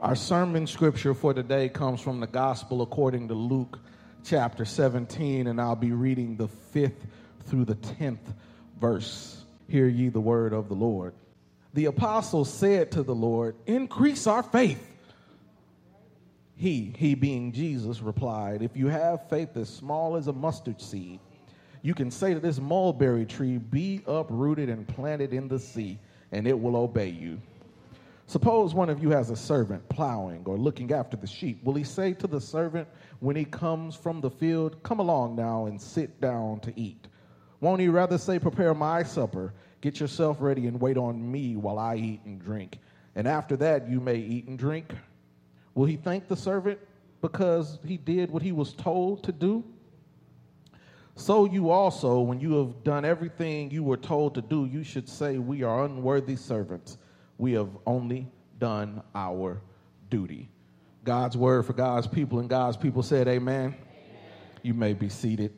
Our sermon scripture for today comes from the Gospel according to Luke chapter 17, and I'll be reading the fifth through the tenth verse. Hear ye the word of the Lord. The apostles said to the Lord, Increase our faith. He, he being Jesus, replied, If you have faith as small as a mustard seed, you can say to this mulberry tree, Be uprooted and planted in the sea, and it will obey you. Suppose one of you has a servant plowing or looking after the sheep. Will he say to the servant when he comes from the field, Come along now and sit down to eat? Won't he rather say, Prepare my supper, get yourself ready, and wait on me while I eat and drink? And after that, you may eat and drink. Will he thank the servant because he did what he was told to do? So you also, when you have done everything you were told to do, you should say, We are unworthy servants we have only done our duty. God's word for God's people, and God's people said, Amen. Amen. You may be seated.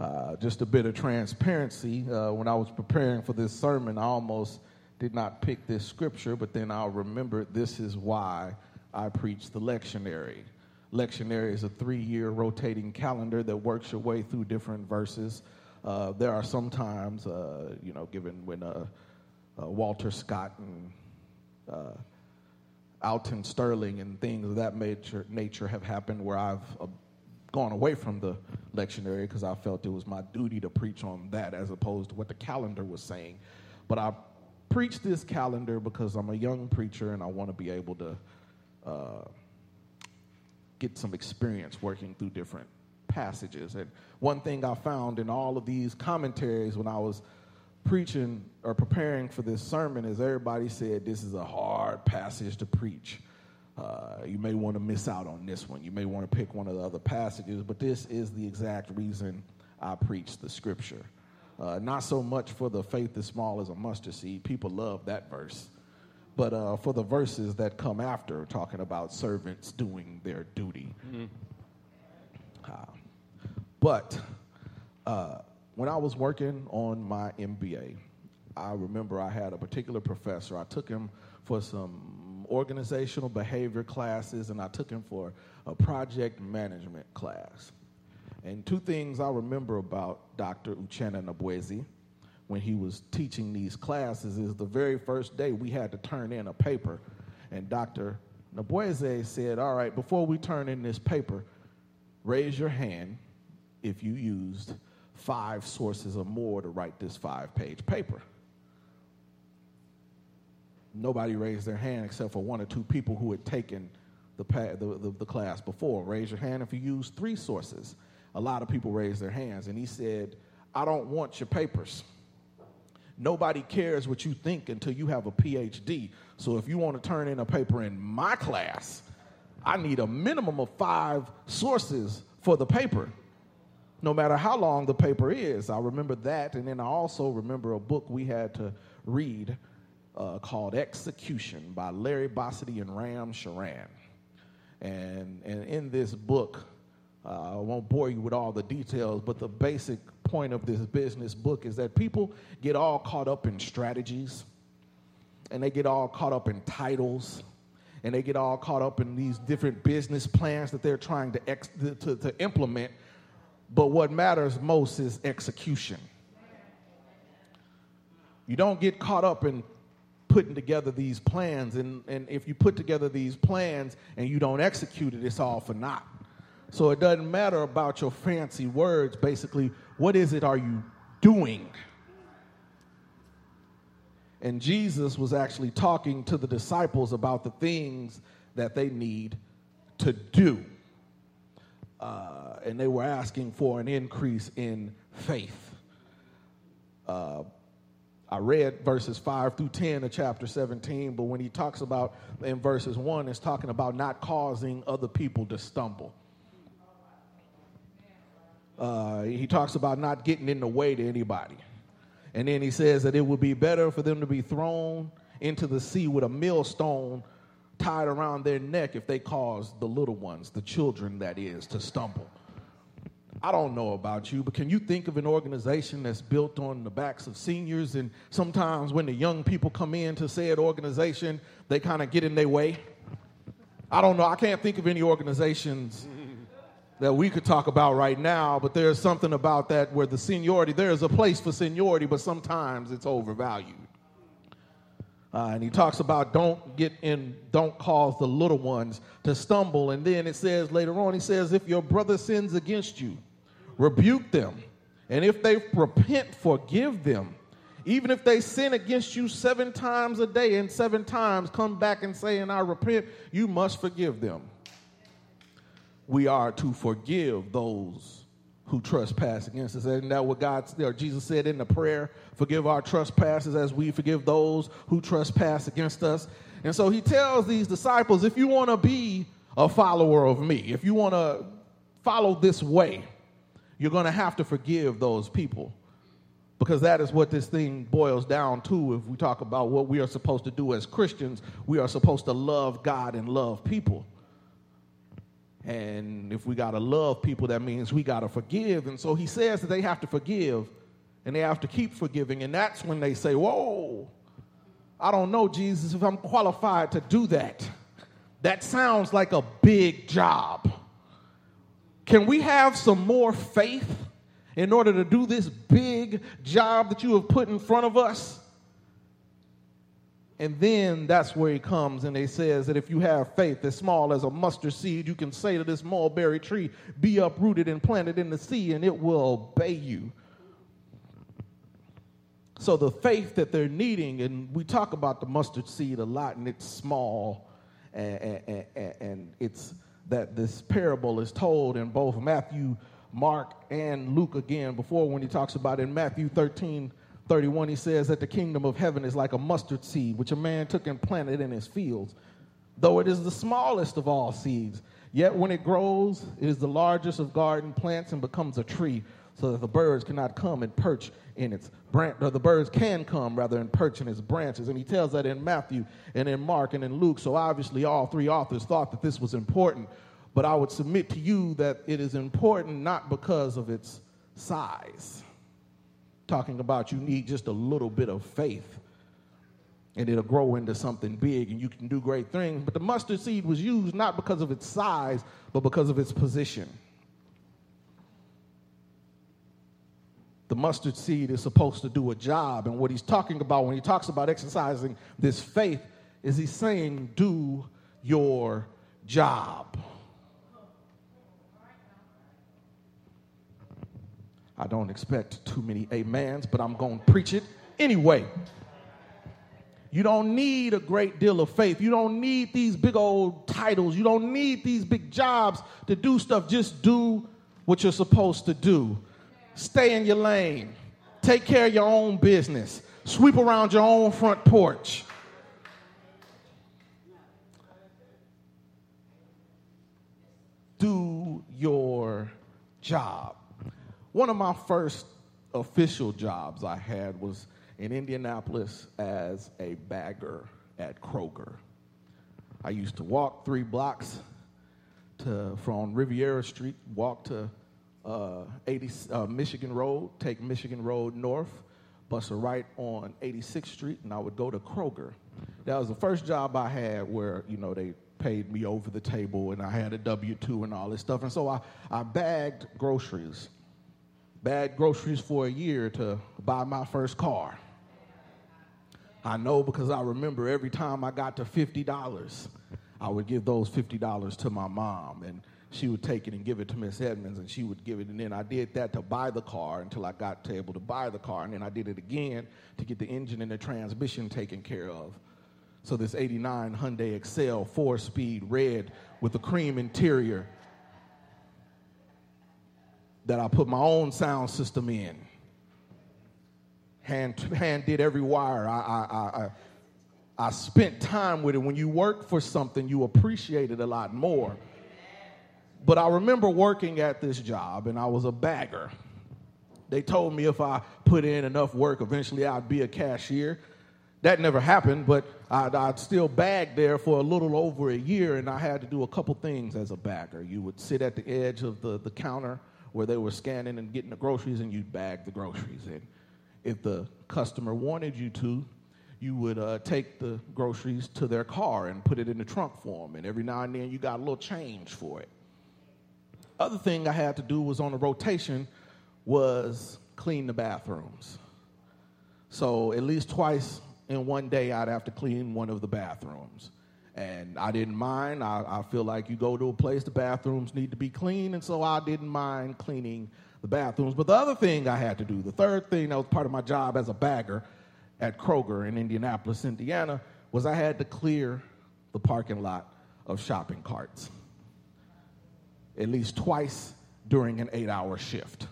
Uh, just a bit of transparency. Uh, when I was preparing for this sermon, I almost did not pick this scripture, but then I remembered this is why I preach the lectionary. Lectionary is a three year rotating calendar that works your way through different verses uh, there are some times, uh, you know, given when uh, Walter Scott and Alton Sterling and things of that nature, nature have happened where I've gone away from the lectionary because I felt it was my duty to preach on that as opposed to what the calendar was saying. But I preach this calendar because I'm a young preacher and I want to be able to uh, get some experience working through different passages. And one thing I found in all of these commentaries when I was preaching or preparing for this sermon is everybody said this is a hard passage to preach. Uh, you may want to miss out on this one. You may want to pick one of the other passages, but this is the exact reason I preach the scripture. Uh, not so much for the faith as small as a mustard seed. People love that verse. But uh, for the verses that come after, talking about servants doing their duty. Mm-hmm. But uh, when I was working on my MBA, I remember I had a particular professor. I took him for some organizational behavior classes, and I took him for a project management class. And two things I remember about Dr. Uchenna Nabwezi when he was teaching these classes is the very first day we had to turn in a paper. And Dr. Nabweze said, All right, before we turn in this paper, raise your hand if you used five sources or more to write this five page paper. Nobody raised their hand except for one or two people who had taken the, the, the, the class before. Raise your hand if you use three sources. A lot of people raised their hands, and he said, I don't want your papers. Nobody cares what you think until you have a PhD. So if you want to turn in a paper in my class, I need a minimum of five sources for the paper no matter how long the paper is. I remember that. And then I also remember a book we had to read uh, called Execution by Larry Bossidy and Ram Charan. And, and in this book, uh, I won't bore you with all the details, but the basic point of this business book is that people get all caught up in strategies and they get all caught up in titles and they get all caught up in these different business plans that they're trying to, ex- to, to implement but what matters most is execution. You don't get caught up in putting together these plans, and, and if you put together these plans and you don't execute it, it's all for naught. So it doesn't matter about your fancy words. Basically, what is it are you doing? And Jesus was actually talking to the disciples about the things that they need to do. Uh, and they were asking for an increase in faith. Uh, I read verses 5 through 10 of chapter 17, but when he talks about in verses 1, it's talking about not causing other people to stumble. Uh, he talks about not getting in the way to anybody. And then he says that it would be better for them to be thrown into the sea with a millstone tied around their neck if they caused the little ones, the children that is, to stumble. I don't know about you, but can you think of an organization that's built on the backs of seniors? And sometimes when the young people come in to said organization, they kind of get in their way. I don't know. I can't think of any organizations that we could talk about right now, but there's something about that where the seniority, there is a place for seniority, but sometimes it's overvalued. Uh, and he talks about don't get in, don't cause the little ones to stumble. And then it says later on, he says, if your brother sins against you, rebuke them. And if they repent, forgive them. Even if they sin against you seven times a day and seven times come back and say, and I repent, you must forgive them. We are to forgive those who trespass against us. Isn't that what God or Jesus said in the prayer? Forgive our trespasses as we forgive those who trespass against us. And so he tells these disciples, if you want to be a follower of me, if you want to follow this way, you're going to have to forgive those people. Because that is what this thing boils down to. If we talk about what we are supposed to do as Christians, we are supposed to love God and love people. And if we got to love people, that means we got to forgive. And so he says that they have to forgive and they have to keep forgiving. And that's when they say, Whoa, I don't know, Jesus, if I'm qualified to do that. That sounds like a big job. Can we have some more faith in order to do this big job that you have put in front of us? And then that's where he comes and he says that if you have faith as small as a mustard seed, you can say to this mulberry tree, be uprooted and planted in the sea, and it will obey you. So the faith that they're needing, and we talk about the mustard seed a lot, and it's small, and, and, and, it's that this parable is told in both Matthew, Mark, and Luke again before when he talks about in Matthew 13 31, he says that the kingdom of heaven is like a mustard seed, which a man took and planted in his fields. Though it is the smallest of all seeds, yet when it grows, it is the largest of garden plants and becomes a tree, so that the birds cannot come and perch in its branch, or the birds can come rather and perch in its branches. And he tells that in Matthew and in Mark and in Luke. So obviously, all three authors thought that this was important. But I would submit to you that it is important not because of its size talking about you need just a little bit of faith and it'll grow into something big and you can do great things. But the mustard seed was used not because of its size, but because of its position. The mustard seed is supposed to do a job. And what he's talking about when he talks about exercising this faith is he's saying, do your job. I don't expect too many amens, but I'm going to preach it anyway. You don't need a great deal of faith. You don't need these big old titles. You don't need these big jobs to do stuff. Just do what you're supposed to do. Stay in your lane. Take care of your own business. Sweep around your own front porch. Do your job. One of my first official jobs I had was in Indianapolis as a bagger at Kroger. I used to walk three blocks to, from Riviera Street, walk to uh, 80, uh, Michigan Road, take Michigan Road north, bus a right on 86th Street, and I would go to Kroger. That was the first job I had where, you know, they paid me over the table and I had a W 2 and all this stuff. And so I, I bagged groceries bad groceries for a year to buy my first car. I know because I remember every time I got to $50, I would give those $50 to my mom, and she would take it and give it to Miss Edmonds, and she would give it. And then I did that to buy the car until I got to able to buy the car, and then I did it again to get the engine and the transmission taken care of. So this 89 Hyundai Excel four-speed red with a cream interior that I put my own sound system in. Hand, hand did every wire. I, I, I, I spent time with it. When you work for something, you appreciate it a lot more. But I remember working at this job, and I was a bagger. They told me if I put in enough work, eventually I'd be a cashier. That never happened, but I'd, I'd, still bag there for a little over a year, and I had to do a couple things as a bagger. You would sit at the edge of the, the counter where they were scanning and getting the groceries, and you'd bag the groceries. And if the customer wanted you to, you would uh, take the groceries to their car and put it in the trunk for them. And every now and then you got a little change for it. Other thing I had to do was on the rotation was clean the bathrooms. So at least twice in one day, I'd have to clean one of the bathrooms. And I didn't mind. I, I, feel like you go to a place, the bathrooms need to be clean, and so I didn't mind cleaning the bathrooms. But the other thing I had to do, the third thing that was part of my job as a bagger at Kroger in Indianapolis, Indiana, was I had to clear the parking lot of shopping carts at least twice during an eight hour shift.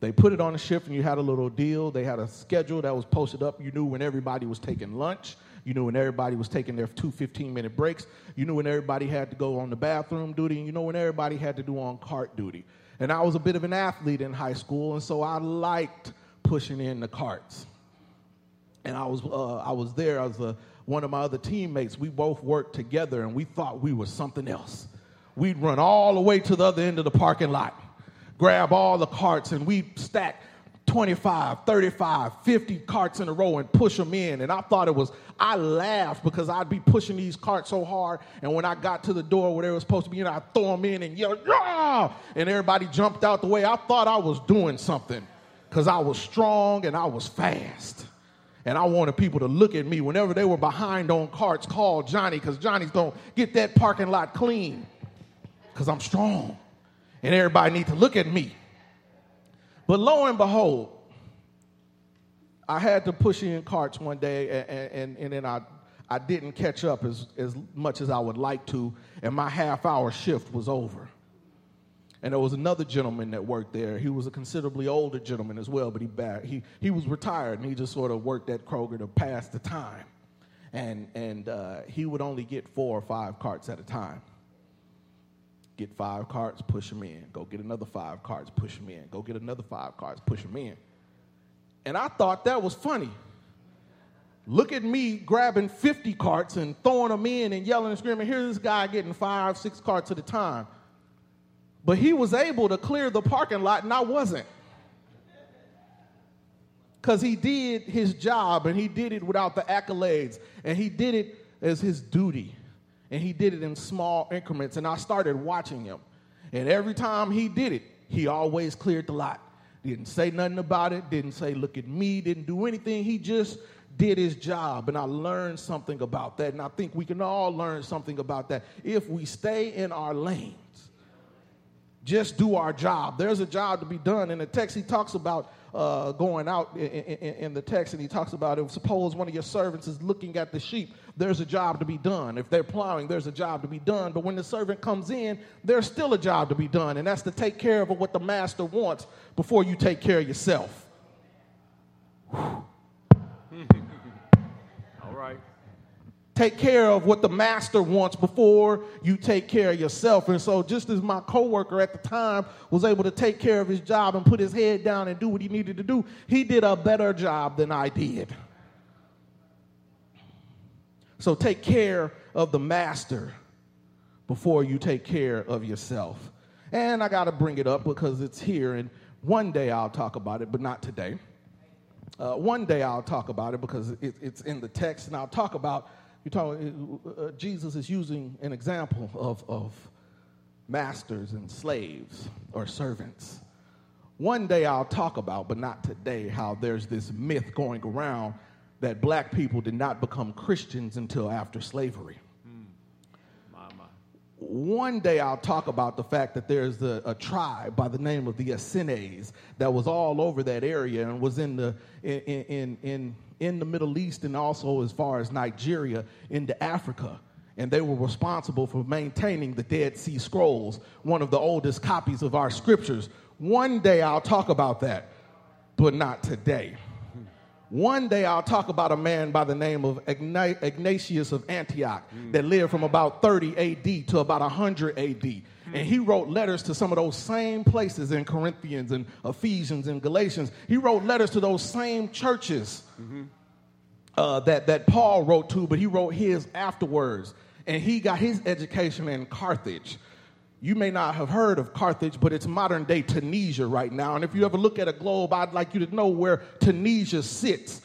They put it on a shift and you had a little deal. They had a schedule that was posted up. You knew when everybody was taking lunch. You knew when everybody was taking their two 15 minute breaks. You knew when everybody had to go on the bathroom duty. And you know when everybody had to do on cart duty. And I was a bit of an athlete in high school, and so I liked pushing in the carts. And I was, uh, I was there as a, one of my other teammates. We both worked together, and we thought we were something else. We'd run all the way to the other end of the parking lot grab all the carts and we'd stack 25, 35, 50 carts in a row and push them in. And I thought it was, I laughed because I'd be pushing these carts so hard. And when I got to the door where they were supposed to be in, I'd throw them in and yell, yeah! And everybody jumped out the way. I thought I was doing something because I was strong and I was fast. And I wanted people to look at me whenever they were behind on carts, call Johnny because Johnny's going to get that parking lot clean because I'm strong and everybody need to look at me. But lo and behold, I had to push in carts one day, and, and, and then I, I didn't catch up as, as much as I would like to, and my half hour shift was over. And there was another gentleman that worked there. He was a considerably older gentleman as well, but he, back, he, he was retired, and he just sort of worked at Kroger to pass the time. And, and uh, he would only get four or five carts at a time. Get five cards, push them in. Go get another five cards, push them in. Go get another five cards, push them in. And I thought that was funny. Look at me grabbing 50 carts and throwing them in and yelling and screaming. Here's this guy getting five, six carts at a time. But he was able to clear the parking lot and I wasn't. Because he did his job and he did it without the accolades and he did it as his duty. And he did it in small increments. And I started watching him. And every time he did it, he always cleared the lot. Didn't say nothing about it, didn't say, look at me, didn't do anything. He just did his job. And I learned something about that. And I think we can all learn something about that if we stay in our lanes. Just do our job. There's a job to be done. In the text, he talks about uh, going out in, in, in, the text, and he talks about it. Suppose one of your servants is looking at the sheep. There's a job to be done. If they're plowing, there's a job to be done. But when the servant comes in, there's still a job to be done, and that's to take care of what the master wants before you take care of yourself. Take care of what the master wants before you take care of yourself. And so, just as my coworker at the time was able to take care of his job and put his head down and do what he needed to do, he did a better job than I did. So, take care of the master before you take care of yourself. And I got to bring it up because it's here, and one day I'll talk about it, but not today. Uh, one day I'll talk about it because it, it's in the text, and I'll talk about you talk, uh, uh, Jesus is using an example of, of masters and slaves or servants. One day I'll talk about, but not today, how there's this myth going around that black people did not become Christians until after slavery one day I'll talk about the fact that there's a, a, tribe by the name of the Essenes that was all over that area and was in the in, in in in the Middle East and also as far as Nigeria into Africa. And they were responsible for maintaining the Dead Sea Scrolls, one of the oldest copies of our scriptures. One day I'll talk about that, but not today. One day I'll talk about a man by the name of Ignatius of Antioch mm. that lived from about 30 AD to about 100 AD. And he wrote letters to some of those same places in Corinthians and Ephesians and Galatians. He wrote letters to those same churches uh, that, that Paul wrote to, but he wrote his afterwards. And he got his education in Carthage. You may not have heard of Carthage, but it's modern day Tunisia right now. And if you ever look at a globe, I'd like you to know where Tunisia sits.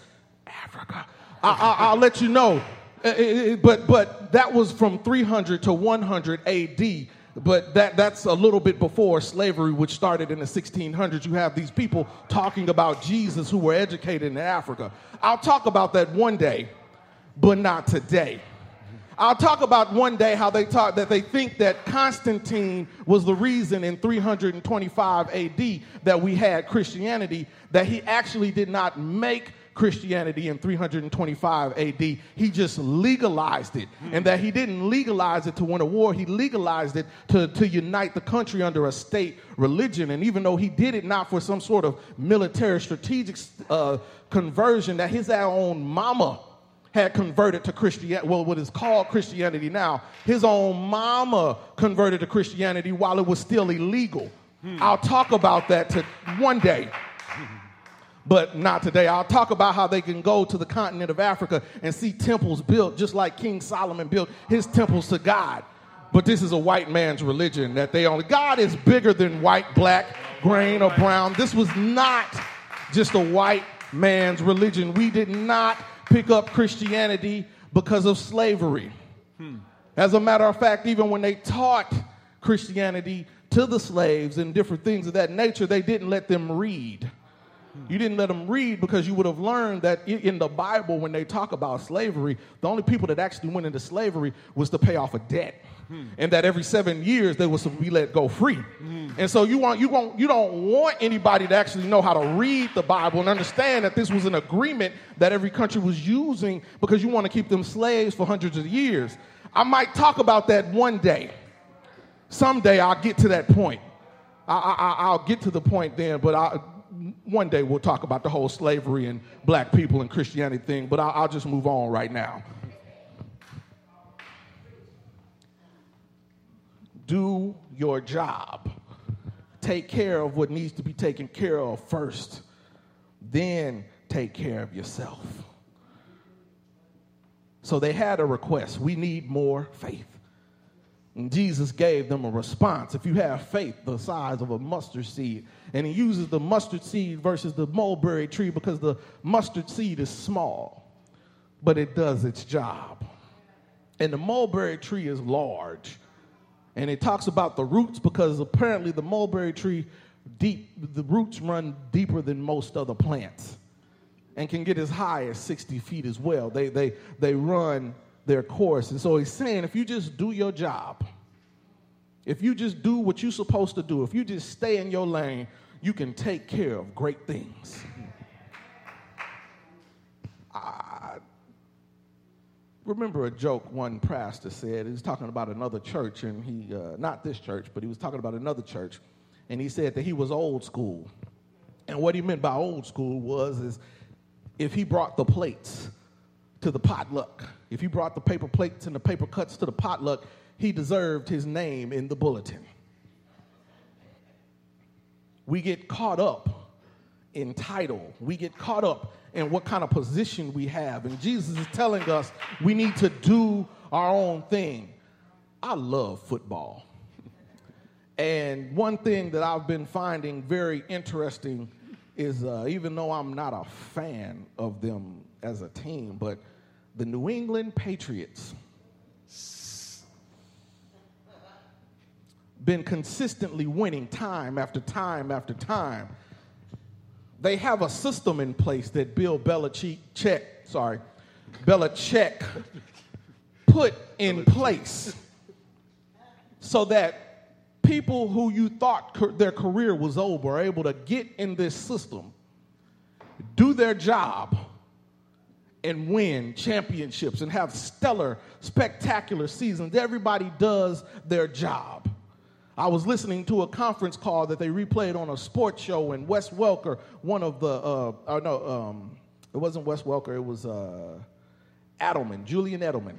Africa. I, will let you know. Uh, uh, uh, but, but that was from 300 to 100 AD. But that, that's a little bit before slavery, which started in the 1600s. You have these people talking about Jesus who were educated in Africa. I'll talk about that one day, but not today. I'll talk about one day how they talk that they think that Constantine was the reason in 325 AD that we had Christianity, that he actually did not make Christianity in 325 AD. He just legalized it. And that he didn't legalize it to win a war, he legalized it to, to unite the country under a state religion. And even though he did it not for some sort of military strategic uh, conversion, that his own mama had converted to Christianity, well, what is called Christianity now, his own mama converted to Christianity while it was still illegal. Hmm. I'll talk about that to one day but not today. I'll talk about how they can go to the continent of Africa and see temples built just like King Solomon built his temples to God. But this is a white man's religion that they only, God is bigger than white, black, grain, or brown. This was not just a white man's religion. We did not pick up Christianity because of slavery. Hmm. As a matter of fact, even when they taught Christianity to the slaves and different things of that nature, they didn't let them read. You didn't let them read because you would have learned that in the Bible, when they talk about slavery, the only people that actually went into slavery was to pay off a debt. And that every seven years they was to be let go free. Hmm. And so you want you want you don't want anybody to actually know how to read the Bible and understand that this was an agreement that every country was using because you want to keep them slaves for hundreds of years. I might talk about that one day. Someday I'll get to that point. I, will get to the point then, but I, one day we'll talk about the whole slavery and black people and Christianity thing, but I'll, I'll just move on right now. Do your job. Take care of what needs to be taken care of first, then take care of yourself. So they had a request. We need more faith. And Jesus gave them a response. If you have faith the size of a mustard seed, and he uses the mustard seed versus the mulberry tree because the mustard seed is small, but it does its job. And the mulberry tree is large. And it talks about the roots because apparently the mulberry tree deep the roots run deeper than most other plants and can get as high as 60 feet as well. They they they run their course. And so he's saying if you just do your job, if you just do what you're supposed to do, if you just stay in your lane, you can take care of great things. I remember a joke one pastor said. He was talking about another church, and he, uh, not this church, but he was talking about another church, and he said that he was old school. And what he meant by old school was is if he brought the plates to the potluck, if he brought the paper plates and the paper cuts to the potluck, he deserved his name in the bulletin. We get caught up in title, we get caught up in what kind of position we have. And Jesus is telling us we need to do our own thing. I love football. And one thing that I've been finding very interesting is uh, even though I'm not a fan of them as a team, but the New England Patriots been consistently winning time after time after time. They have a system in place that Bill Belichick, check, sorry, Belichick put in place so that people who you thought their career was over are able to get in this system, do their job, and win championships and have stellar, spectacular seasons. Everybody does their job. I was listening to a conference call that they replayed on a sports show, and Wes Welker, one of the, uh, uh no, um, it wasn't Wes Welker, it was uh, Edelman, Julian Edelman.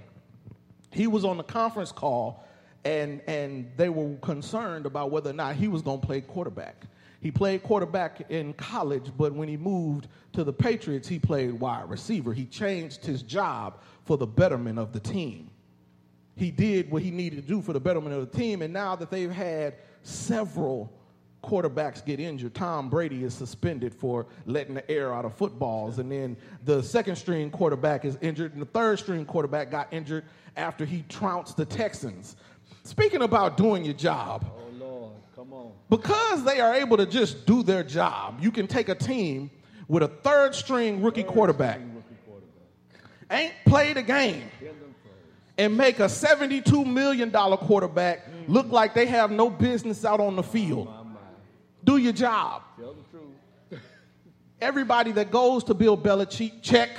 He was on the conference call, and, and they were concerned about whether or not he was going to play quarterback. He played quarterback in college, but when he moved to the Patriots, he played wide receiver. He changed his job for the betterment of the team. He did what he needed to do for the betterment of the team, and now that they've had several quarterbacks get injured. Tom Brady is suspended for letting the air out of footballs. And then the second string quarterback is injured, and the third string quarterback got injured after he trounced the Texans. Speaking about doing your job, Oh, Lord, come on. because they are able to just do their job, you can take a team with a third string rookie quarterback, Rookie quarterback. ain't played a game, Give them praise. And make a $72 million quarterback mm. look like they have no business out on the field. Do your job. Tell the truth. Everybody that goes to Bill Belichick, check,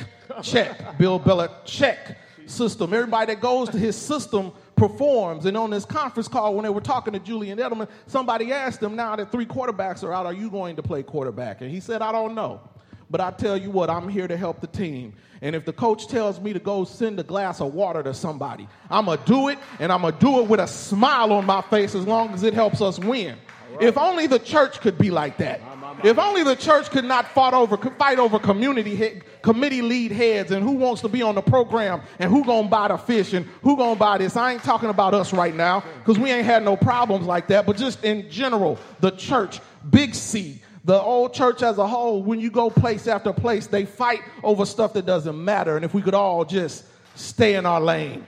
check. Bill Belichick check system. Everybody that goes to his system performs. And on this conference call, when they were talking to Julian Edelman, somebody asked him, now that three quarterbacks are out, are you going to play quarterback? And he said, I don't know. But I tell you what, I'm here to help the team. And if the coach tells me to go send a glass of water to somebody, I'm going to do it, and I'm going to do it with a smile on my face as long as it helps us win. If only the church could be like that. If only the church could not fight over, fight over community head, committee lead heads and who wants to be on the program and who gonna buy the fish and who gonna buy this. I ain't talking about us right now because we ain't had no problems like that. But just in general, the church, Big C, the old church as a whole, when you go place after place, they fight over stuff that doesn't matter. And if we could all just stay in our lane,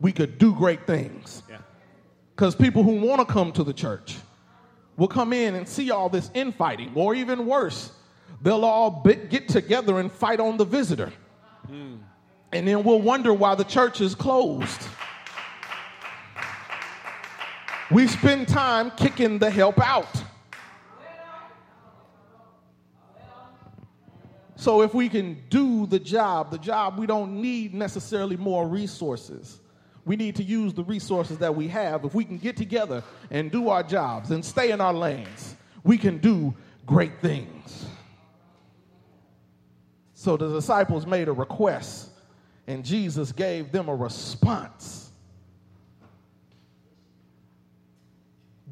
we could do great things. Yeah. Because people who want to come to the church will come in and see all this infighting, or even worse, they'll all get together and fight on the visitor. Hmm. And then we'll wonder why the church is closed. We spend time kicking the help out. So if we can do the job, the job, we don't need necessarily more resources. We need to use the resources that we have. If we can get together and do our jobs and stay in our lanes, we can do great things. So the disciples made a request, and Jesus gave them a response.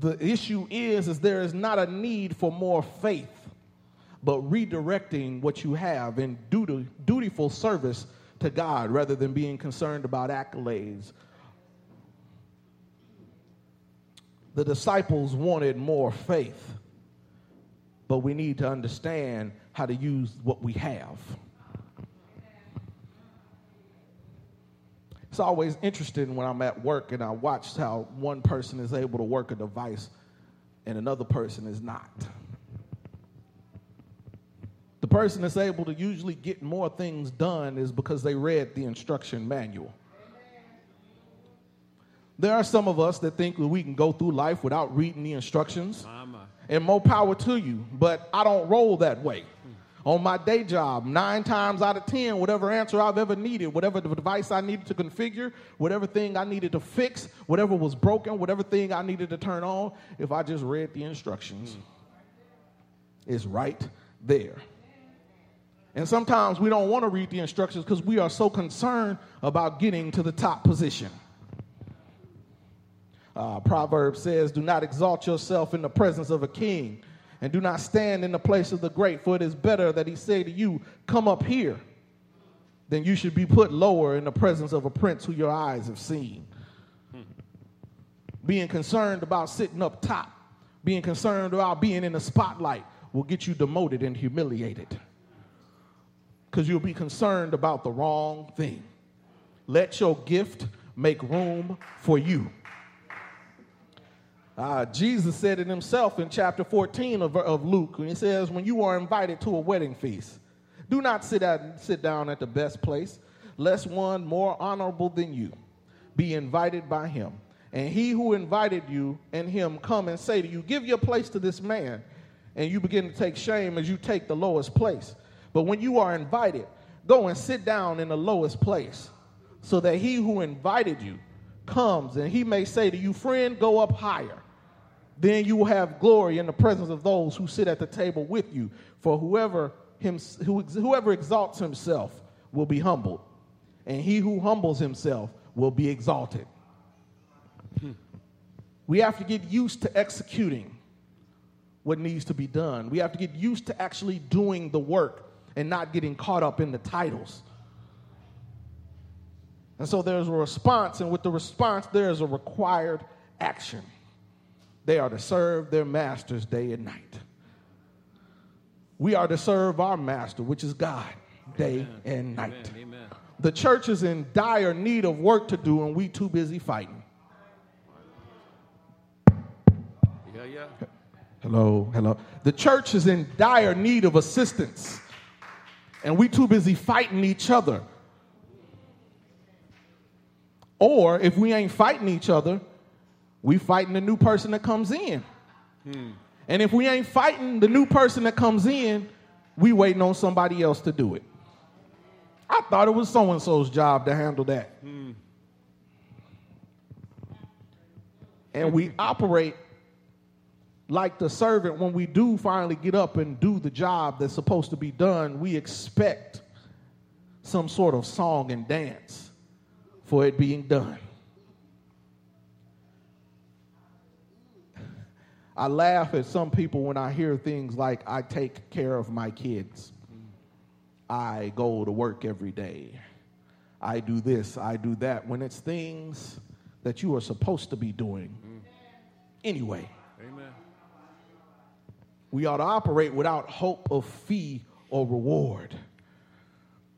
The issue is, is there is not a need for more faith but redirecting what you have in duty, dutiful service to God rather than being concerned about accolades. The disciples wanted more faith, but we need to understand how to use what we have. It's always interesting when I'm at work and I watch how one person is able to work a device and another person is not. Person that's able to usually get more things done is because they read the instruction manual. There are some of us that think that we can go through life without reading the instructions, and more power to you, but I don't roll that way. On my day job, nine times out of ten, whatever answer I've ever needed, whatever device I needed to configure, whatever thing I needed to fix, whatever was broken, whatever thing I needed to turn on, if I just read the instructions, it's right there. And sometimes we don't want to read the instructions because we are so concerned about getting to the top position. Uh, Proverbs says, Do not exalt yourself in the presence of a king, and do not stand in the place of the great, for it is better that he say to you, Come up here, than you should be put lower in the presence of a prince who your eyes have seen. Being concerned about sitting up top, being concerned about being in the spotlight will get you demoted and humiliated because you'll be concerned about the wrong thing. Let your gift make room for you. Uh, Jesus said it himself in chapter 14 of, of Luke, when he says, When you are invited to a wedding feast, do not sit, at, sit down at the best place, lest one more honorable than you be invited by him. And he who invited you and him come and say to you, Give your place to this man. And you begin to take shame as you take the lowest place. But when you are invited, go and sit down in the lowest place, so that he who invited you comes and he may say to you, Friend, go up higher. Then you will have glory in the presence of those who sit at the table with you. For whoever, him, who, whoever exalts himself will be humbled, and he who humbles himself will be exalted. Hmm. We have to get used to executing what needs to be done. We have to get used to actually doing the work and not getting caught up in the titles. And so there's a response, and with the response, there's a required action. They are to serve their masters day and night. We are to serve our master, which is God, day Amen. and night. Amen. Amen. The church is in dire need of work to do, and we too busy fighting. Yeah, yeah. Hello, hello. The church is in dire need of assistance, and we too busy fighting each other. Or if we ain't fighting each other, we fighting the new person that comes in. Hmm. And if we ain't fighting the new person that comes in, we waiting on somebody else to do it. I thought it was so and so's job to handle that. Hmm. And we operate like the servant when we do finally get up and do the job that's supposed to be done, we expect some sort of song and dance for it being done. I laugh at some people when I hear things like, I take care of my kids. I go to work every day. I do this, I do that. When it's things that you are supposed to be doing anyway. We ought to operate without hope of fee or reward.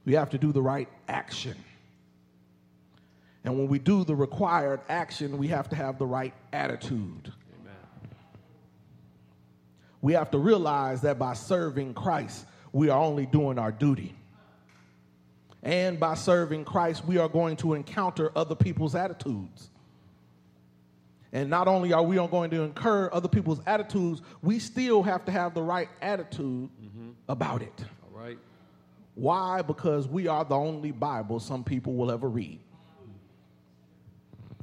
We have to do the right action. And when we do the required action, we have to have the right attitude. Amen. We have to realize that by serving Christ, we are only doing our duty. And by serving Christ, we are going to encounter other people's attitudes. And not only are we going to incur other people's attitudes, we still have to have the right attitude mm-hmm. about it. All right. Why? Because we are the only Bible some people will ever read.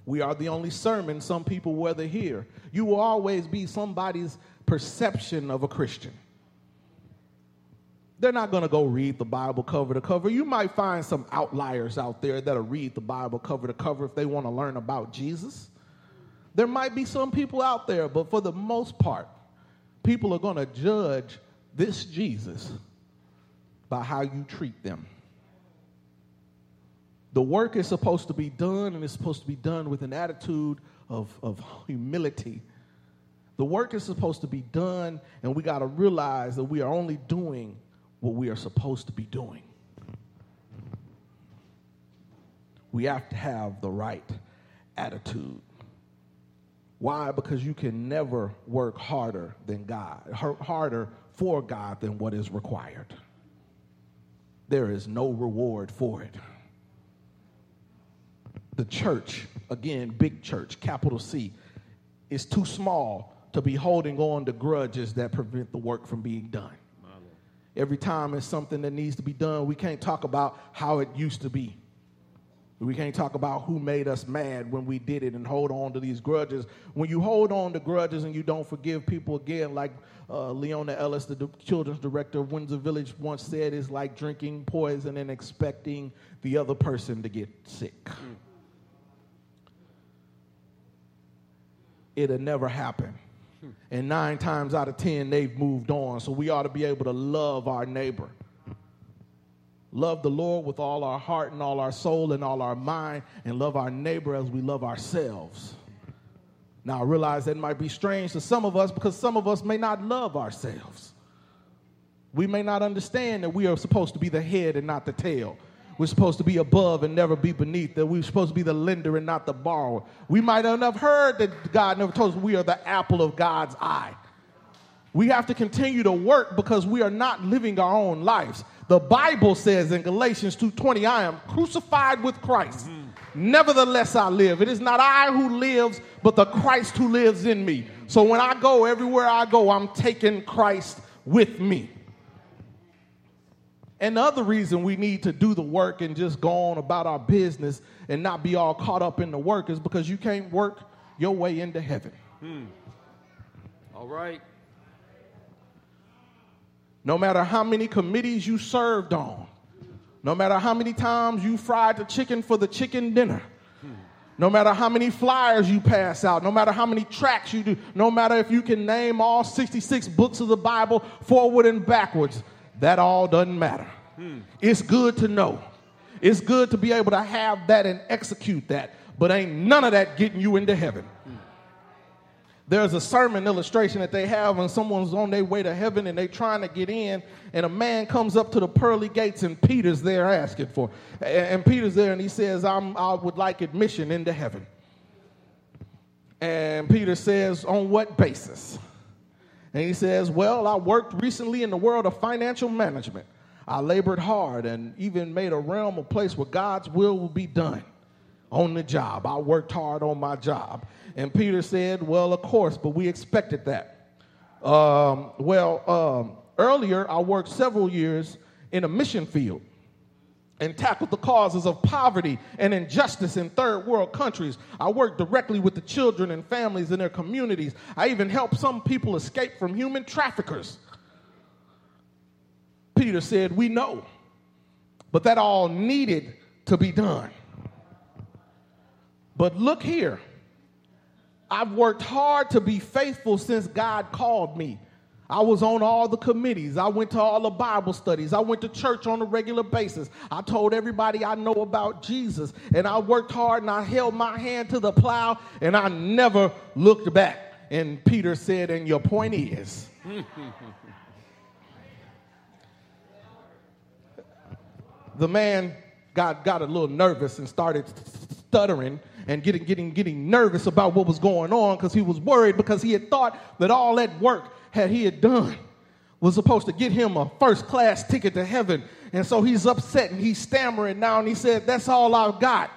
We are the only sermon some people will ever hear. You will always be somebody's perception of a Christian. They're not going to go read the Bible cover to cover. You might find some outliers out there that'll read the Bible cover to cover if they want to learn about Jesus. There might be some people out there, but for the most part, people are going to judge this Jesus by how you treat them. The work is supposed to be done, and it's supposed to be done with an attitude of, of humility. The work is supposed to be done, and we got to realize that we are only doing what we are supposed to be doing. We have to have the right attitude. Why? Because you can never work harder than God, harder for God than what is required. There is no reward for it. The church, again, big church, capital C, is too small to be holding on to grudges that prevent the work from being done. Every time it's something that needs to be done, we can't talk about how it used to be. We can't talk about who made us mad when we did it and hold on to these grudges. When you hold on to grudges and you don't forgive people again, like uh, Leona Ellis, the d- children's director of Windsor Village, once said, is like drinking poison and expecting the other person to get sick. It'll never happen. And nine times out of ten, they've moved on. So we ought to be able to love our neighbor. Love the Lord with all our heart and all our soul and all our mind, and love our neighbor as we love ourselves. Now, I realize that might be strange to some of us because some of us may not love ourselves. We may not understand that we are supposed to be the head and not the tail. We're supposed to be above and never be beneath, that we're supposed to be the lender and not the borrower. We might not have heard that God never told us we are the apple of God's eye. We have to continue to work because we are not living our own lives. The Bible says in Galatians 2:20, I am crucified with Christ. Mm-hmm. Nevertheless I live. It is not I who lives, but the Christ who lives in me. So when I go everywhere I go, I'm taking Christ with me. And the other reason we need to do the work and just go on about our business and not be all caught up in the work is because you can't work your way into heaven. Hmm. All right. No matter how many committees you served on, no matter how many times you fried the chicken for the chicken dinner, No matter how many flyers you pass out, no matter how many tracks you do, no matter if you can name all 66 books of the Bible forward and backwards, that all doesn't matter. It's good to know. It's good to be able to have that and execute that, but ain't none of that getting you into heaven. There's a sermon illustration that they have when someone's on their way to heaven and they're trying to get in, and a man comes up to the pearly gates, and Peter's there asking for. And Peter's there, and he says, I'm, I would like admission into heaven. And Peter says, On what basis? And he says, Well, I worked recently in the world of financial management. I labored hard and even made a realm a place where God's will will be done on the job. I worked hard on my job. And Peter said, Well, of course, but we expected that. Um, well, um, earlier, I worked several years in a mission field and tackled the causes of poverty and injustice in third world countries. I worked directly with the children and families in their communities. I even helped some people escape from human traffickers. Peter said, We know, but that all needed to be done. But look here. I've worked hard to be faithful since God called me. I was on all the committees. I went to all the Bible studies. I went to church on a regular basis. I told everybody I know about Jesus. And I worked hard and I held my hand to the plow and I never looked back. And Peter said, And your point is. the man got, got a little nervous and started stuttering and getting, getting, getting nervous about what was going on because he was worried because he had thought that all that work had he had done was supposed to get him a first class ticket to heaven. And so he's upset and he's stammering now and he said, That's all I've got.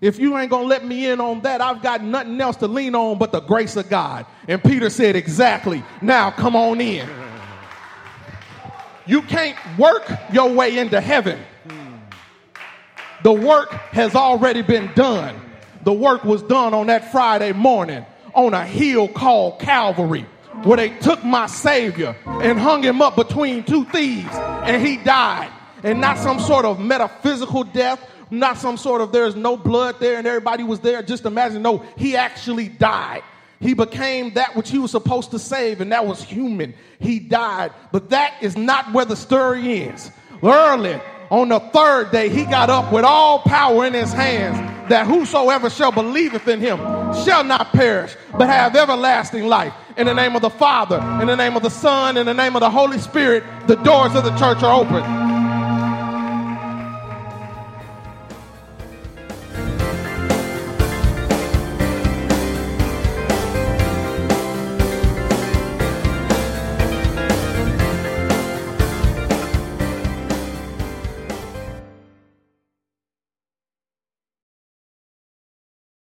If you ain't gonna let me in on that, I've got nothing else to lean on but the grace of God. And Peter said, Exactly. Now come on in. You can't work your way into heaven. The work has already been done. The work was done on that Friday morning on a hill called Calvary where they took my Savior and hung him up between two thieves and he died. And not some sort of metaphysical death, not some sort of there's no blood there and everybody was there. Just imagine, no, he actually died. He became that which he was supposed to save, and that was human. He died. But that is not where the story ends. Early on the third day, he got up with all power in his hands, that whosoever shall believeth in him shall not perish, but have everlasting life. In the name of the Father, in the name of the Son, in the name of the Holy Spirit, the doors of the church are open.